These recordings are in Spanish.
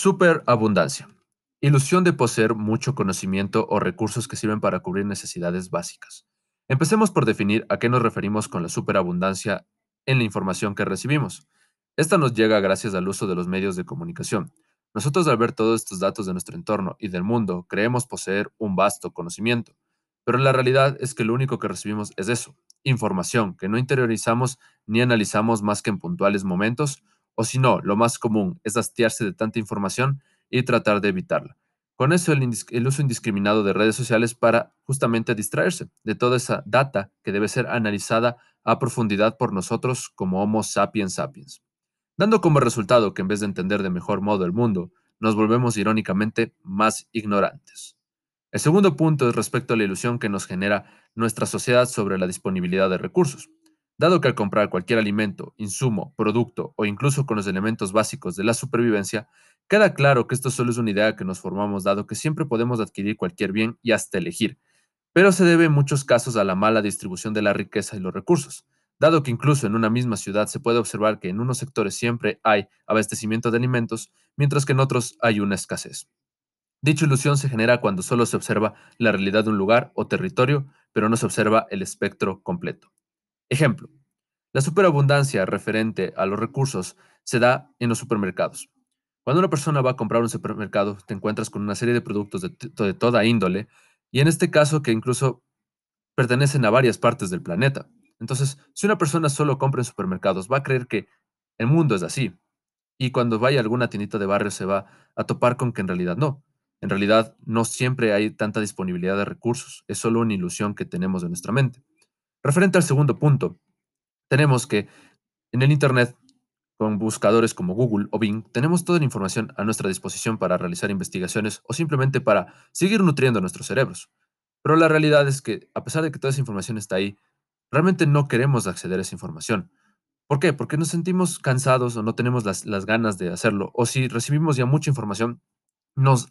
Superabundancia. Ilusión de poseer mucho conocimiento o recursos que sirven para cubrir necesidades básicas. Empecemos por definir a qué nos referimos con la superabundancia en la información que recibimos. Esta nos llega gracias al uso de los medios de comunicación. Nosotros al ver todos estos datos de nuestro entorno y del mundo, creemos poseer un vasto conocimiento. Pero la realidad es que lo único que recibimos es eso, información que no interiorizamos ni analizamos más que en puntuales momentos o si no, lo más común es hastiarse de tanta información y tratar de evitarla. Con eso el, el, uso indiscriminado de redes sociales para justamente distraerse de toda esa data que debe ser analizada a profundidad por nosotros como Homo sapiens sapiens, dando como resultado que en vez de entender de mejor modo el mundo, nos volvemos irónicamente más ignorantes. El segundo punto es respecto a la ilusión que nos genera nuestra sociedad sobre la disponibilidad de recursos dado que al comprar cualquier alimento, insumo, producto o incluso con los elementos básicos de la supervivencia, queda claro que esto solo es una idea que nos formamos dado que siempre podemos adquirir cualquier bien y hasta elegir, pero se debe en muchos casos a la mala distribución de la riqueza y los recursos, dado que incluso en una misma ciudad se puede observar que en unos sectores siempre hay abastecimiento de alimentos, mientras que en otros hay una escasez. Dicha ilusión se genera cuando solo se observa la realidad de un lugar o territorio, pero no se observa el espectro completo. Ejemplo, la superabundancia referente a los recursos se da en los supermercados. Cuando una persona va a comprar un supermercado, te encuentras con una serie de productos de, toda índole, y en este caso que incluso pertenecen a varias partes del planeta. Entonces, si una persona solo compra en supermercados, va a creer que el mundo es así. Y cuando vaya a alguna tiendita de barrio se va a topar con que en realidad no. En realidad no siempre hay tanta disponibilidad de recursos, es solo una ilusión que tenemos en nuestra mente. Referente al segundo punto, tenemos que en el Internet, con buscadores como Google o Bing, tenemos toda la información a nuestra disposición para realizar investigaciones o simplemente para seguir nutriendo nuestros cerebros. Pero la realidad es que, a pesar de que toda esa información está ahí, realmente no queremos acceder a esa información. ¿Por qué? Porque nos sentimos cansados o no tenemos las, las ganas de hacerlo. O si recibimos ya mucha información, nos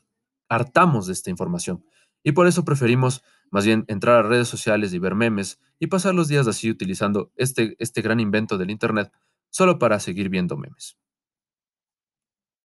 hartamos de esta información. Y por eso preferimos más bien entrar a redes sociales y ver memes y pasar los días así utilizando este, este gran invento del Internet solo para seguir viendo memes.